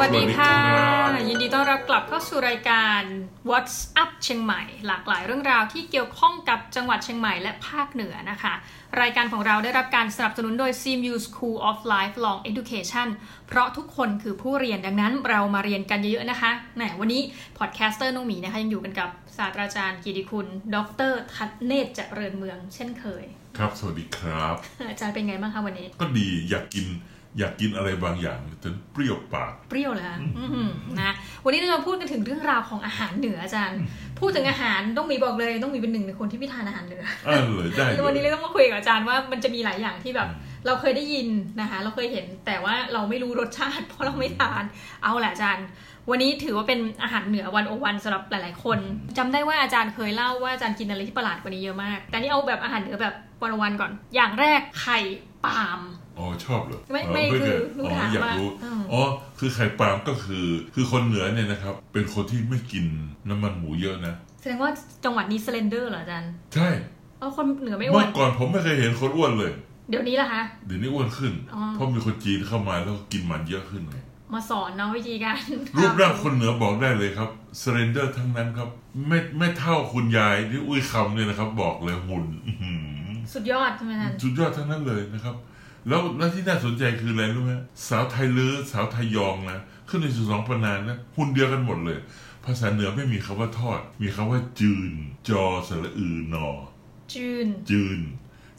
วัสดีค่ะ ยินดีต้อนรับกลับเข้าสู่รายการ What's Up เชียงใหม่ หลากหลายเรื่องราวที่เกี่ยวข้องกับจังหวัดเชียงใหม่และภาคเหนือนะคะ รายการของเราได้รับการสนับสนุนโดย CMU School of Lifelong Education เพราะทุกคนคือผู้เรียนดังนั้นเรามาเรียนกันเยอะๆนะคะแหมวันนี้ podcaster น้องหมีนะคะยังอยู่กันกับศาสตราจารย์เกียรติคุณ ดรธเนศวร์ เจริญเมือง เช่นเคย ครับ สวัสดีครับ อาจารย์เป็นไงบ้างคะวันนี้ ก็ดีอยากกิน อยากกินอะไรบางอย่างจนเปรี้ยวปาก เปรี้ยวเลยคะอืมนะวันนี้เราจะพูดกันถึงเรื่องราวของอาหารเหนืออาจารย์พูดถึงอาหารต้องมีบอกเลยต้องมีเป็นหนึ่งในคนที่ไม่ทานอาหารเหนือเออเลยได้แล้ววันนี้เลเรายต้องมาคุยกับอาจารย์ว่ามันจะมีหลายอย่างที่แบบ เราเคยได้ยินนะคะ เราเคยเห็นแต่ว่าเราไม่รู้รสชาติ เพราะเราไม่ทานเอาแหละอาจารย์ วันนี้ถือว่าเป็นอาหารเหนือวันโอวันสำหรับหลาย ๆ คนจำได้ว่าอาจารย์เคยเล่าว่าอาจารย์กินอะไรที่ประหลาดกว่านี้เยอะมาก แต่นี่เอาแบบอาหารเหนือแบบวันโอวันก่อน อย่างแรกไข่ปาล์ม อ๋อชอบเหรอไม่อ๋อไม่เคคืยอรู้อ๋อถามอยากว่ารู้อืมอ๋อคือไข่ปาล์มก็คือ คือคนเหนือเนี่ยนะครับ เป็นคนที่ไม่กินน้ำมันหมูเยอะนะแสดงว่าจังหวัดนี้สเลนเดอร์เหรออาจารย์ใช่เอาคนเหนือไม่อ้วเมื่อนก่อนผมไม่เคยเห็นคนอ้วนเลย เดี๋ยวนี้ล่ะคะเดี๋ยวนี้อ้วนขึ้นอ๋อเพราะมีคนจีนเข้ามาแล้วก็กินมันเยอะขึ้นไงมาสอนเนาะวิธีการรูปร่างคนเหนือบอกได้เลยครับเซเรนเดอร์ทั้งนั้นครับ ไม่ไม่เท่าคุณยายที่อุ้ยคำเนี่ยนะครับ บอกเลยหุ่นอื้อหือสุดยอดใช่ไหมอาจารย์สุดยอดทั้งนั้นเลยนะครับ แล้วแล้วที่น่าสนใจคืออะไรรู้ไหมสาวไทยลือสาวไทยยองนะขึ้นในสุสองปนานนะหุ่นเดียวกันหมดเลย ภาษาเหนือไม่มีคำว่าทอด มีคำว่าจืน จอสระอือนอ จืน จืน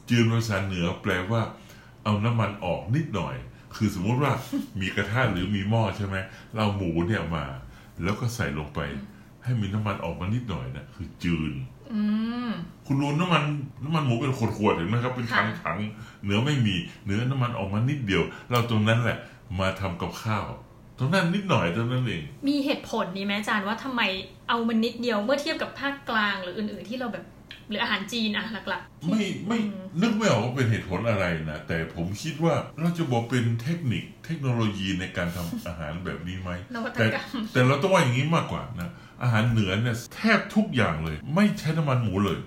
จืนภาษาเหนือแปลว่า เอาน้ำมันออกนิดหน่อย คือสมมุติว่ามีกระทะหรือมีหม้อใช่ไหมเราเอาหมูเนี่ยมา แล้วก็ใส่ลงไป ให้มีน้ำมันออกมานิดหน่อยนะคือจืนอืม คุณรู้น้ำมันน้ำมันหมูเป็นขวดๆเห็นไหมครับ เป็นถัค่ะงถังๆเนื้อไม่มี เนื้อน้ำมันออกมานิดเดียว เราตรงนั้นแหละ มาทำกับข้าวตรงนั้นนิดหน่อยเท่านั้นเอง มีเหตุผลนี้ไหมอาจารย์ว่าทำไมเอามันนิดเดียวเมื่อเทียบกับภาคกลางหรืออื่น ๆ ที่เราแบบ หรืออาหารจีนอะหลักๆที่ไม่ไม่นึกไม่ออกว่าเป็นเหตุผลอะไรนะ แต่ผมคิดว่าเราจะบอกเป็นเทคนิคเทคโนโลยีในการทำอาหารแบบนี้ไหมนวัตแต่กรรมแต่เราต้องว่าอย่างนี้มากกว่านะอาหารเหนือเนี่ยแทบทุกอย่างเลย ไม่ใช้น้ำมันหมูเลย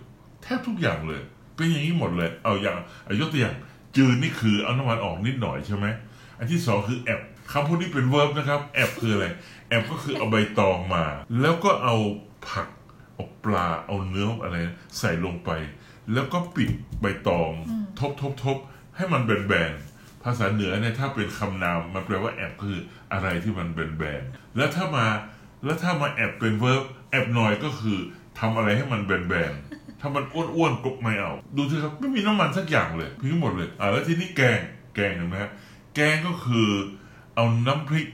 แทบทุกอย่างเลย เป็นอย่างนี้หมดเลย เอาอย่างเอายกตัวอย่าง จืดนี่คือเอาน้ำมันออกนิดหน่อยใช่ไหมอันที่สองคือแอบคำพูดนี้เป็นเวิร์บนะครับ แอบคืออะไร แอบก็คือเอาใบตองมา แล้วก็เอาผัก เอาปลาเอาเนื้ออะไรใส่ลงไป แล้วก็ปิดใบตอง ทบทบทบให้มันแบนๆภาษาเหนือเนี่ยถ้าเป็นคำนามมันแปลว่าแอบคืออะไรที่มันแบนๆแล้วถ้ามาแล้วถ้ามาแอบเป็น verb แอบหน่อยก็คือทำอะไรให้มันแบนๆถ้ามันอ้วนๆก็ไม่เอา ดูสิครับไม่มีน้ำมันสักอย่างเลยปิ้งหมดเลยอ่าแล้วทีนี้แกงแกงเห็นไหมฮะแกงก็คือเอาน้ำพริก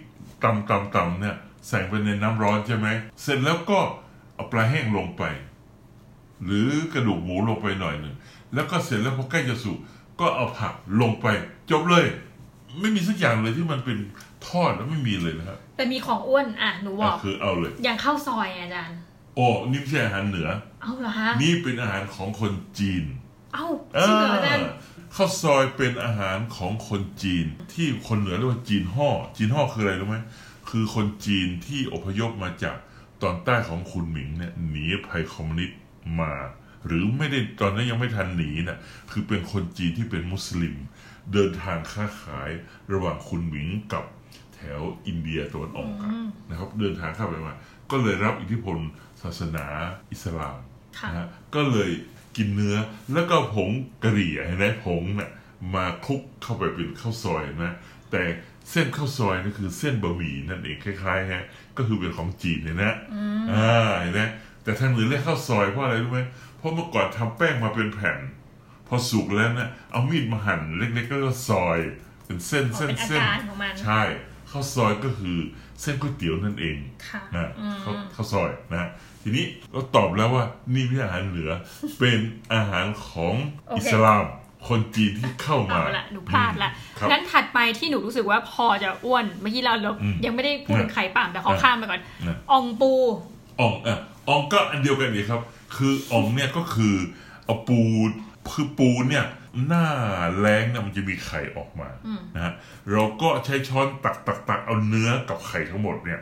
ตำตำตำเนี่ยใส่ไปในน้ำร้อนใช่ไหมเสร็จแล้วก็ เอาปลาแห้งลงไป หรือกระดูกหมูลงไปหน่อยหนึ่งแล้วก็เสร็จแล้วพอใกล้จะสุกก็เอาผักลงไป จบเลย ไม่มีสักอย่างเลยที่มันเป็นทอดแล้วไม่มีเลยนะครับแต่มีของอ้วนอะหนูบอกก็คือเอาเลย อย่างข้าวซอยอาจารย์โอ้นี่ไม่ใช่อาหารเหนือ เอาเหรอคะนี่เป็นอาหารของคนจีน เอ้าจริงเหรออาจารย์ข้าวซอยเป็นอาหารของคนจีน ที่คนเหนือเรียกว่าจีนห่อจีนห่อคืออะไรรู้ไหมคือคนจีนที่อพยพมาจาก ตอนใต้ของคุณหมิงเนี่ยหนีภัยคอมมิวนิสต์มา หรือไม่ได้ตอนนั้นยังไม่ทันหนีนะคือเป็นคนจีนที่เป็นมุสลิม เดินทางค้าขายระหว่างคุณหมิงกับแถวอินเดียตะวันออกอะนะครับ เดินทางเข้าไปมา ก็เลยรับอิทธิพลศาสนาอิสลามค่ะนะฮะก็เลยกินเนื้อแล้วก็ผงกะหรี่เห็นไหมผงน่ะมาคลุกเข้าไปเป็นข้าวซอยนะ แต่ เส้นข้าวซอยนี่คือเส้นบะหมี่นั่นเองคล้ายๆฮะก็คือเป็นของจีนเนี่ยนะอ่าเห็นไหมแต่ทางเหนือเรียกข้าวซอยเพราะอะไรรู้ไหมเพราะเมื่อก่อนทำแป้งมาเป็นแผ่น พอสุกแล้วนะเอามีดมาหั่นเล็กๆก็ซอย เป็นเส้นอ๋อเส้นเป็นอาเส้นการของมันใช่ข้าวซอยก็คือเส้นก๋วยเตี๋ยวนั่นเองค่ะนะอืมข้าวข้าวซอยนะทีนี้ก็ตอบแล้วว่านี่ไม่ใช่อาหารเหนือเป็นอาหารของโอเคอิสลาม คนจีนที่เข้ามาเอาละหนูพลาดละครับงั้นถัดไปที่หนูรู้สึกว่าพอจะอ้วนเมื่อกี้เราเราอืมยังไม่ได้พูดถึงนะไข่ป่ามแต่ขอนะข้ามไปก่อนนะอองปูอ่องอะอ่องก็อันเดียวกันเลยครับ คืออ่องเนี่ยก็คือเอาปูคือปูเนี่ยหน้าแรงเนี่ยมันจะมีไข่ออกมานะฮะเราก็ใช้ช้อนตักตักตักเอาเนื้อกับไข่ทั้งหมดเนี่ย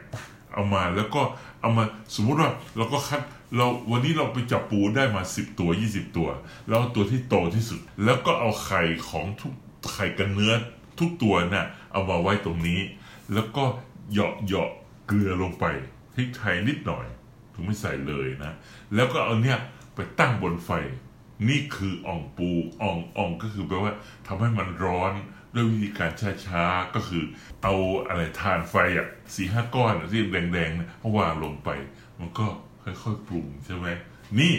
เอามาแล้วก็เอามาสมมุติว่าเราก็คัดเราวันนี้เราไปจับปูได้มา 10 ตัว 20 ตัว แล้วตัวที่โตที่สุด แล้วก็เอาไข่ของทุกไข่กับเนื้อทุกตัวน่ะเอามาไว้ตรงนี้ แล้วก็เหยาะเหยาะเกลือลงไปพริกไทยนิดหน่อยถึงไม่ใส่เลยนะ แล้วก็เอาเนี่ยไปตั้งบนไฟ นี่คืออ่องปูอ่องอ่องก็คือแปลว่าทำให้มันร้อน ด้วยวิธีการช้าๆ ก็คือ เอาอะไรทานไฟอะสี่ห้าก้อนอะที่แดงๆเนี่ยเอาวางลงไป มันก็ค่อยๆปรุงใช่ไหมนี่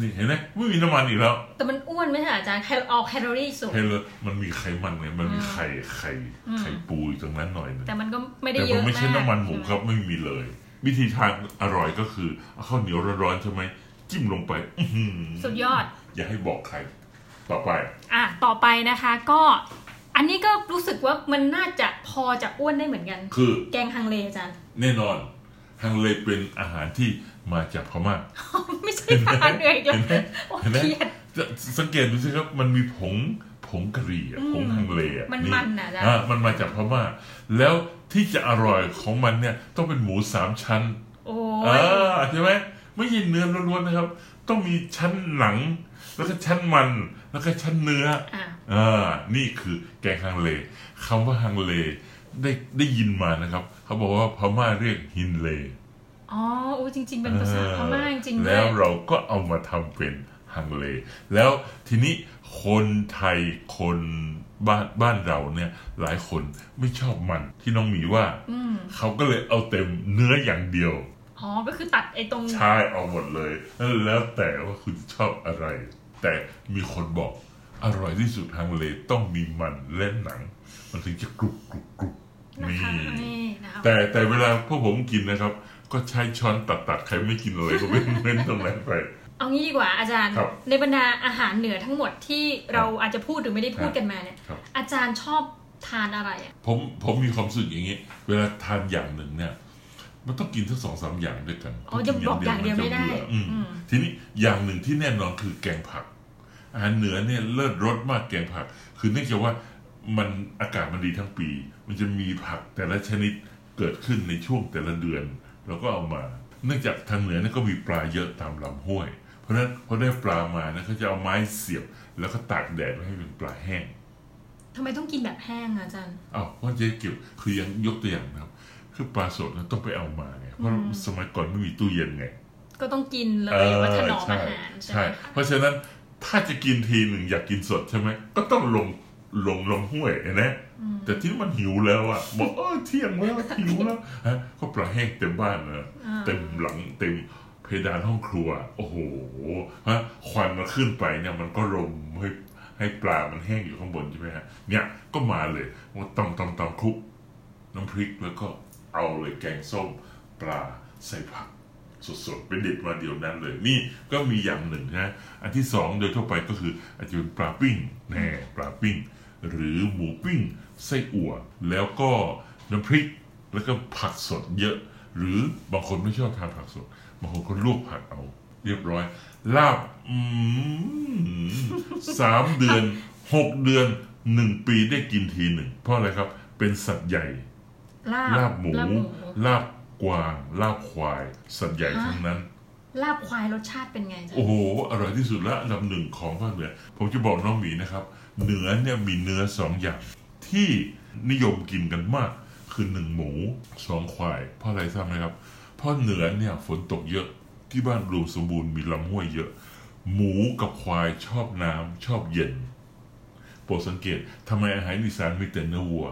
นี่เห็นไหมไม่มีน้ำมันอีกแล้ว แต่มันอ้วนไหมคะอาจารย์แคลออกแคลอรี่สูงเห็นเลยมันมีไขมันไงมันมีไข่ไข่ไข่ปูอยู่ตรงนั้นหน่อยหนึงแต่มันก็ไม่ได้แต่เยมันอะไม่ใช่ากน้ำมันหมูใช่ไครับไม่มีเลย วิธีทานอร่อยก็คือเอาข้าวเหนียวร้อนๆใช่ไหมจิ้มลงไปอื้อหือสุดยอด อย่าให้บอกใคร ต่อไป อะต่อไปนะคะ ก็ อันนี้ก็รู้สึกว่ามันน่าจะพอจะอ้วนได้เหมือนกัน คือ แกงฮังเลอาจารย์ แน่นอนฮังเลเป็นอาหารที่มาจากพม่าไม่ใช่ทานเหนื่อยอีกแล้เห็วนไหมโอ้เห็นไหมเครียดจะสังเกตดูสิครับมันมีผงผงกะหรี่อะอืมผงฮังเลอะมันมันอะอาจารย์อ่ามันมาจากพม่า แล้วที่จะอร่อยของมันเนี่ยต้องเป็นหมูสามชั้นโอ้อ่ายใช่ไหมไม่ใช่เนื้อล้วนๆนะครับ ต้องมีชั้นหนัง แล้วก็ชั้นมัน แล้วก็ชั้นเนื้ออะอ่านี่คือแกงฮังเลคำว่าฮังเลได้ได้ยินมานะครับ เขาบอกว่าพม่าเรียกฮินเลอ๋อโอ้จริง ๆ เป็นภาษาพม่าจริงๆด้แล้วยวเราก็เอามาทำเป็นฮังเล แล้วทีนี้คนไทยคนบ้านบ้านเราเนี่ยหลายคนไม่ชอบมันที่น้องหมีว่าอืมเขาก็เลยเอาเต็มเนื้ออย่างเดียวอ๋อ ก็คือตัดไอ้ตรงใช่เอาหมดเลย แล้วแต่ว่าคุณชอบอะไร แต่มีคนบอกอร่อยที่สุดฮังเลต้องมีมันและหนัง มันถึงจะกรุบกรุบกรุบนะนี่คะนี่นะคะแต่แต่เวลาพวกผมกินนะครับ ก็ใช้ช้อนตัดตัดๆใครไม่กินอะไรก็เว้นเว้นตรงนั้นไปเอางี้ดีกว่าอาจารย์ครับในบรรดาอาหารเหนือทั้งหมดที่เราอาจจะพูดหรือไม่ได้พูดกันมาเนี่ยครับอาจารย์ชอบทานอะไรอะผมผมมีความรู้สึกอย่างนี้ เวลาทานอย่างหนึ่งเนี่ย มันต้องกินทั้งสองสามอย่างด้วยกันอ๋อจะบอกอย่างเดียวไม่ได้นจะบื่ออืมอืมทีนี้อย่างหนึ่งที่แน่นอนคือแกงผัก อาหารเหนือเนี่ยเลิศรสมากแกงผัก คือเนื่องจากว่ามันอากาศมันดีทั้งปี มันจะมีผักแต่ละชนิดเกิดขึ้นในช่วงแต่ละเดือนเราก็เอามา เนื่องจากทางเหนือเนี่ยก็มีปลาเยอะตามลำห้วย เพราะฉะนั้นพอได้ปลามานะเขาจะเอาไม้เสียบ แล้วก็ตากแดดไว้ให้เป็นปลาแห้งทำไมต้องกินแบบแห้งอะอาจารย์อ้าวว่าจะเกี่ยวคือยังยกตัวอย่างนะครับ คือปลาสดเนี่ยต้องไปเอามาไงเพราะสมัยก่อนไม่มีตู้เย็นไง ก็ต้องกินเลเอยอวัฒนอมใช่อาหารใช่ใช่ไหมคะเพราะฉะนั้นถ้าจะกินทีหนึ่งอยากกินสดใช่ไหมก็ต้องลงลงลงห้วยนะแต่ที่มันหิวแล้วอะบอกเออเที่ยงแล้วหิวแล้วฮะก็ปลาแห้งเต็มบ้านเลยเต็มหลังเต็มเพดานห้องครัว โอ้โหฮะควันมันขึ้นไปเนี่ยมันก็รมให้ให้ปลามันแห้งอยู่ข้างบนใช่ไหมฮะเนี่ยก็มาเลยว่าตำตำตำคลุกน้ำพริกแล้วก็ เอาเลยแกงส้มปลาใส่ผักสดๆไปเด็ดมาเดียวนั้นเลย นี่ก็มีอย่างหนึ่งนะอันที่สองโดยทั่วไปก็คืออาจจะเป็นปลาปิ้งแน่ปลาปิ้ง หรือหมูปิ้งไส้อั่ว แล้วก็น้ำพริกแล้วก็ผักสดเยอะ หรือบางคนไม่ชอบทานผักสดบางคนก็ลวกผักเอา เรียบร้อย ลาบสามเดือนหกเดือนหนึ่งปีได้กินทีหนึ่งเพราะอะไรครับ เป็นสัตว์ใหญ่ ลาบลาบหมู ลาบหมู ลาบกวาง ลาบควาย สัตว์ใหญ่ทั้งนั้น ลาบควายรสชาติเป็นไงอาจารโอ้ย์โห อร่อยที่สุดและอันดับหนึ่งของภาคเหนือ ผมจะบอกน้องหมีนะครับ เหนือเนี่ยมีเนื้อสองอย่าง ที่นิยมกินกันมาก คือหนึ่งหมูสองควาย เพราะอะไรทราบไหมครับ เพราะเหนือเนี่ยฝนตกเยอะ ที่บ้านรวมสมบูรณ์มีลำห้วยเยอะ หมูกับควายชอบน้ำชอบเย็น โปรดสังเกตทำไมอาหารอีสานมีแต่เนื้อวัว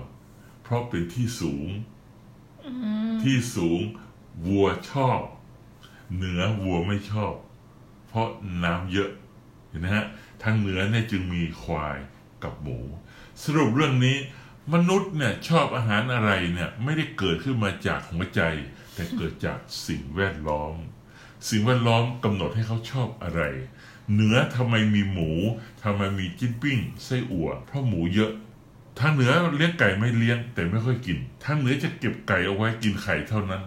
เพราะเป็นที่สูง ที่สูงวัวชอบ เหนือวัวไม่ชอบ เพราะน้ำเยอะเห็นไหมฮะทางเหนือเนี่ยจึงมีควายกับหมู สรุปเรื่องนี้มนุษย์เนี่ยชอบอาหารอะไรเนี่ยไม่ได้เกิดขึ้นมาจากหัวใจ แต่เกิดจากสิ่งแวดล้อม สิ่งแวดล้อมกำหนดให้เขาชอบอะไร เหนือทำไมมีหมูทำไมมีจิ้นปิ้งไส้อั่วเพราะหมูเยอะ ทางเหนือเลี้ยงไก่ไม่เลี้ยง แต่ไม่ค่อยกิน ทางเหนือจะเก็บไก่เอาไว้กินไข่เท่านั้น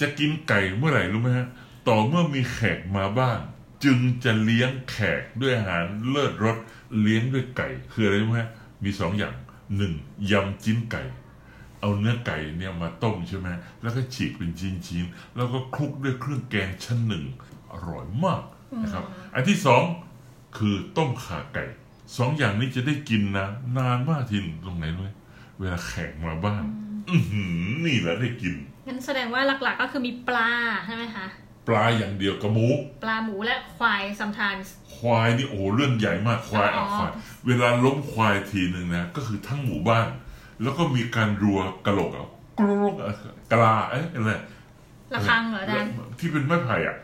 จะกินไก่เมื่อไหร่รู้ไหมฮะ ต่อเมื่อมีแขกมาบ้าน จึงจะเลี้ยงแขกด้วยอาหารเลิศรสเลี้ยงด้วยไก่ คืออะไรรู้ไหมฮะ มีสองอย่างหนึ่งยำจิ้นไก่ เอาเนื้อไก่เนี่ยมาต้มใช่ไหมแล้วก็ฉีกเป็นชิ้นๆแล้วก็คลุกด้วยเครื่องแกงชั้นหนึ่งอร่อยมากนะครับ อันที่สองคือต้มข่าไก่ สองอย่างนี้จะได้กินนะ นานมากทีหนึ่งตรงไหนรู้ไหมเวลาแขกมาบ้าน อื้อหือนี่แหละได้กิน งั้นแสดงว่าหลักๆก็คือมีปลาใช่ไหมคะ ปลาอย่างเดียวกับหมู ปลาหมูและควาย sometimes ควายนี่โอ้โหเรื่องใหญ่มากควายอ๋ออะควาย เวลาล้มควายทีหนึ่งนะ ก็คือทั้งหมู่บ้าน แล้วก็มีการรัวกระโหลกอะกรกอะกลาเอ๊ะอะไรระฆังเหรออาจารย์ที่เป็นไม้ไผ่อะ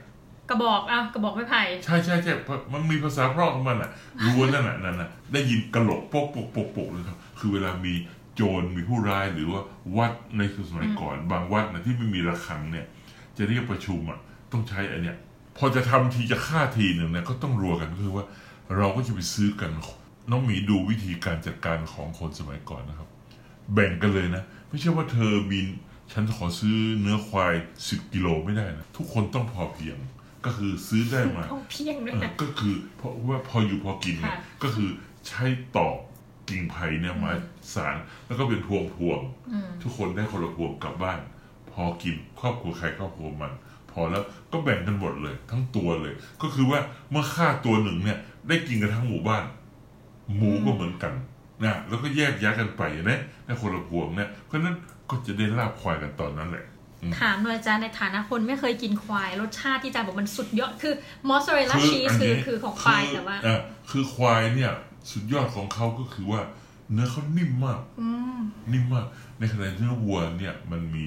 กระบอกอ้าวกระบอกไม้ไผ่ใช่ใช่ใช่เพราะมันมีภาษาเพราะของมันอะรัวนั่นน่ะนั่นน่ะได้ยินกระโหลกโปกโปกโปกโปกเลยครับคือเวลามีโจรมีผู้ร้ายหรือว่าวัดในสมัยก่อน บางวัดนะที่ไม่มีระฆังเนี่ย จะเรียกประชุมอะต้องใช้อันเนี้ยพอจะทำทีจะฆ่าทีหนึ่งเนี่ยก็ต้องรัวกันก็คือว่า เราก็จะไปซื้อกันน้องหมีดูวิธีการจัดการของคนสมัยก่อนนะครับ แบ่งกันเลยนะ ไม่ใช่ว่าเธอบินฉันขอซื้อเนื้อควายสิบกิโลไม่ได้นะทุกคนต้องพอเพียง ก็คือซื้อได้มาพอเพียงด้วยเออนะก็คือเพราะว่าพออยู่พอกินเนี่ยค่ะก็คือใช้ตอกกิ่งไผ่เนี่ยมาสารแล้วก็เป็นพวงพวงๆอืมทุกคนได้คนละพวงกลับบ้าน พอกินครอบครัวใครครอบครัวมัน พอแล้วก็แบ่งกันหมดเลย ทั้งตัวเลย ก็คือว่าเมื่อฆ่าตัวหนึ่งเนี่ย ได้กินกันทั้งหมู่บ้าน หมูก็เหมือนกันนะแล้วก็แยกย้ายกันไปนะได้คนละพวงเนี่ยเพราะฉะนั้นก็จะได้ลาบควายกันตอนนั้นแหละ ถามหน่อยอาจารย์ในฐานะคนไม่เคยกินควาย รสชาติที่อาจารย์บอกมันสุดยอดคือมอสซาเรลล่าชีสคือคือของควายแต่ว่าอะคือควายเนี่ย สุดยอดของเขาก็คือว่า เนื้อเขานิ่มมากอืมนิ่มมาก ในขณะที่เนื้อวัวเนี่ย มันมี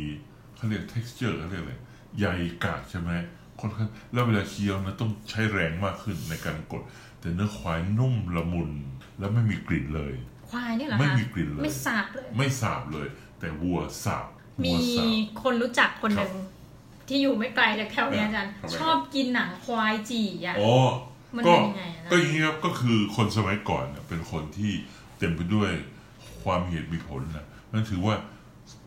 เขาเรียก texture เขาเรียกอะไรใยกากใช่ไหมค่อนข้างแล้วเวลาเคี้ยวนะต้องใช้แรงมากขึ้นในการกด แต่เนื้อควายนุ่มละมุนแล้วไม่มีกลิ่นเลย ควายเนี่ยเหรอไม่คะมีกลิ่นเลย ไม่สาบเลย ไม่สาบเลย แต่วัวสาบ มีวัวสาบคนรู้จักคนหนึ่งที่อยู่ไม่ไกลจากแถวเนี้ยอาจารย์ทำไมชอบกินหนังควายจี่อะอ๋อมันก็เป็นยังไงอะนะก็อย่างนี้ครับก็คือคนสมัยก่อนเนี่ยเป็นคนที่เต็มไปด้วยความเหตุมีผลนะนั่นถือว่า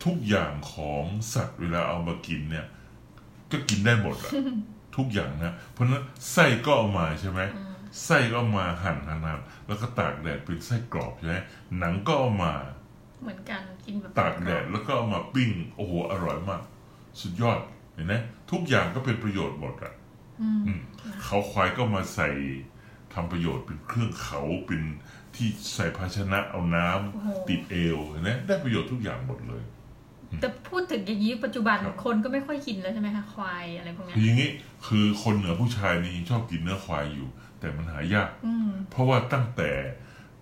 ทุกอย่างของสัตว์เวลาเอามากินเนี่ย ก็กินได้หมดอะทุกอย่างนะเพราะฉะนั้นไส้ก็เอามาใช่ไหมไส้ก็เอามาหั่นหั่นหั่นแล้วก็ตากแดดเป็นไส้กรอบใช่ไหมหนังก็เอามา เหมือนกันกินแบบตากแดดแล้วก็เอามาปิ้ง โอ้โห อร่อยมาก สุดยอดเห็นไหมทุกอย่างก็เป็นประโยชน์หมดอะอืมอืมเขาควายก็มาใส่ทำประโยชน์เป็นเครื่องเขาเป็นที่ใส่ภาชนะเอาน้ำโอ้โหติดเอวเห็นไหมได้ประโยชน์ทุกอย่างหมดเลย แต่พูดถึงอย่างนี้ปัจจุบันครับคนก็ไม่ค่อยกินแล้วใช่ไหมคะควายอะไรพวกเนี้ยคืออย่างนี้คือคนเหนือผู้ชายนี่ยังชอบกินเนื้อควายอยู่ แต่มันหายากอืมเพราะว่าตั้งแต่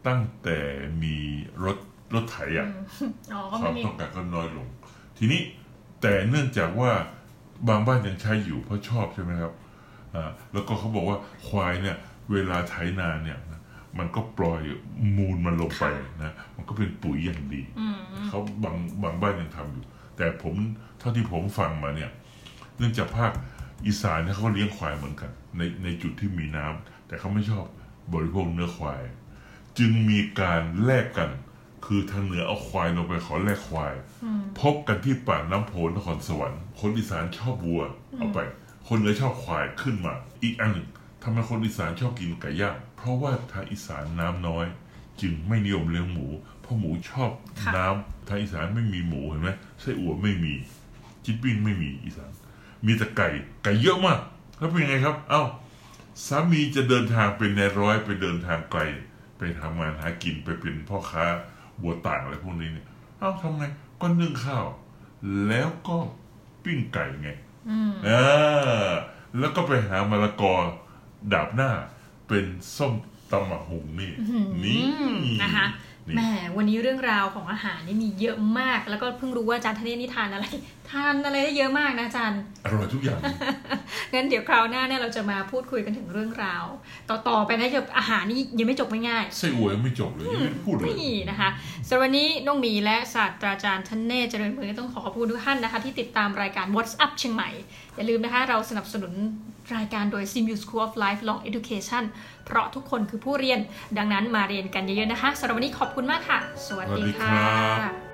ตั้งแต่มีรถ รถไถอะอืมอ๋อก็คไม่วามมีต้องการก็น้อยลง ทีนี้แต่เนื่องจากว่าบางบ้านยังใช้อยู่เพราะชอบใช่ไหมครับอ่าแล้วก็เขาบอกว่าควายเนี่ย เวลาไถนาเนี่ยนะมันก็ปล่อยมูลมันลงไปนะมันก็เป็นปุ๋ยอย่างดีอืมเขาบางบางบ้านยังทำอยู่ แต่ผมเท่าที่ผมฟังมาเนี่ย เนื่องจากภาคอีสานเนี่ยเขาก็เลี้ยงควายเหมือนกัน ในในจุดที่มีน้ำแต่เขาไม่ชอบบริโภคเนื้อควาย จึงมีการแลกกัน คือทางเหนือเอาควายลงไปขอแลกควายอืมพบกันที่ป่าน้ำโพนครสวรรค์คนอีสานชอบวัว เอาไป คนเหนือชอบควายขึ้นมา อีกอันหนึ่งทำไมคนอีสานชอบกินไก่ย่างเพราะว่าทางอีสานน้ำน้อย จึงไม่นิยมเลี้ยงหมู เพราะหมูชอบค่ะน้ำทางอีสานไม่มีหมูเห็นไหมไส้อั่วไม่มีจิ้นปิ้งไม่มีอีสาน มีแต่ไก่ไก่เยอะมากแล้วเป็นยังไงครับ เอ้าสามีจะเดินทางเป็นนายร้อยไปเดินทางไกล ไปทำงานหากินไปเป็นพ่อค้า บัวต่างอะไรพวกนี้เนี่ยเอ้าทำไงก็นึ่งข้าว แล้วก็ปิ้งไก่ไงอืมอ่าแล้วก็ไปหามะละกอดาบหน้าเป็นส้มตำหมักหุงนี่นี่อืมนะคะนี่ แหมวันนี้เรื่องราวของอาหารนี่มีเยอะมาก แล้วก็เพิ่งรู้ว่าอาจารย์ธเนศนี่ทานอะไร ทานอะไรได้เยอะมากนะอาจารย์อร่อยทุกอย่างงั้นเดี๋ยวคราวหน้าเนี่ยเราจะมาพูดคุยกันถึงเรื่องราว ต่อๆไปนะเกี่ยวกับอาหารนี่ยังไม่จบง่ายไส้อั่วยังไม่จบเลยยังไม่ได้พูดเลยนี่นะคะสำหรับวันนี้น้องหมีและศาสตราจารย์ทนเนศเจริญมือต้องขอขอบคุณทุกท่านนะคะ ที่ติดตามรายการ What's Up เชียงใหม่อย่าลืมนะคะเราสนับสนุนรายการโดย Simu School of Lifelong Education เพราะทุกคนคือผู้เรียนดังนั้นมาเรียนกันเยอะๆนะคะสำหรับวันนี้ขอบคุณคุณมากค่ะ สวัสดีค่ะ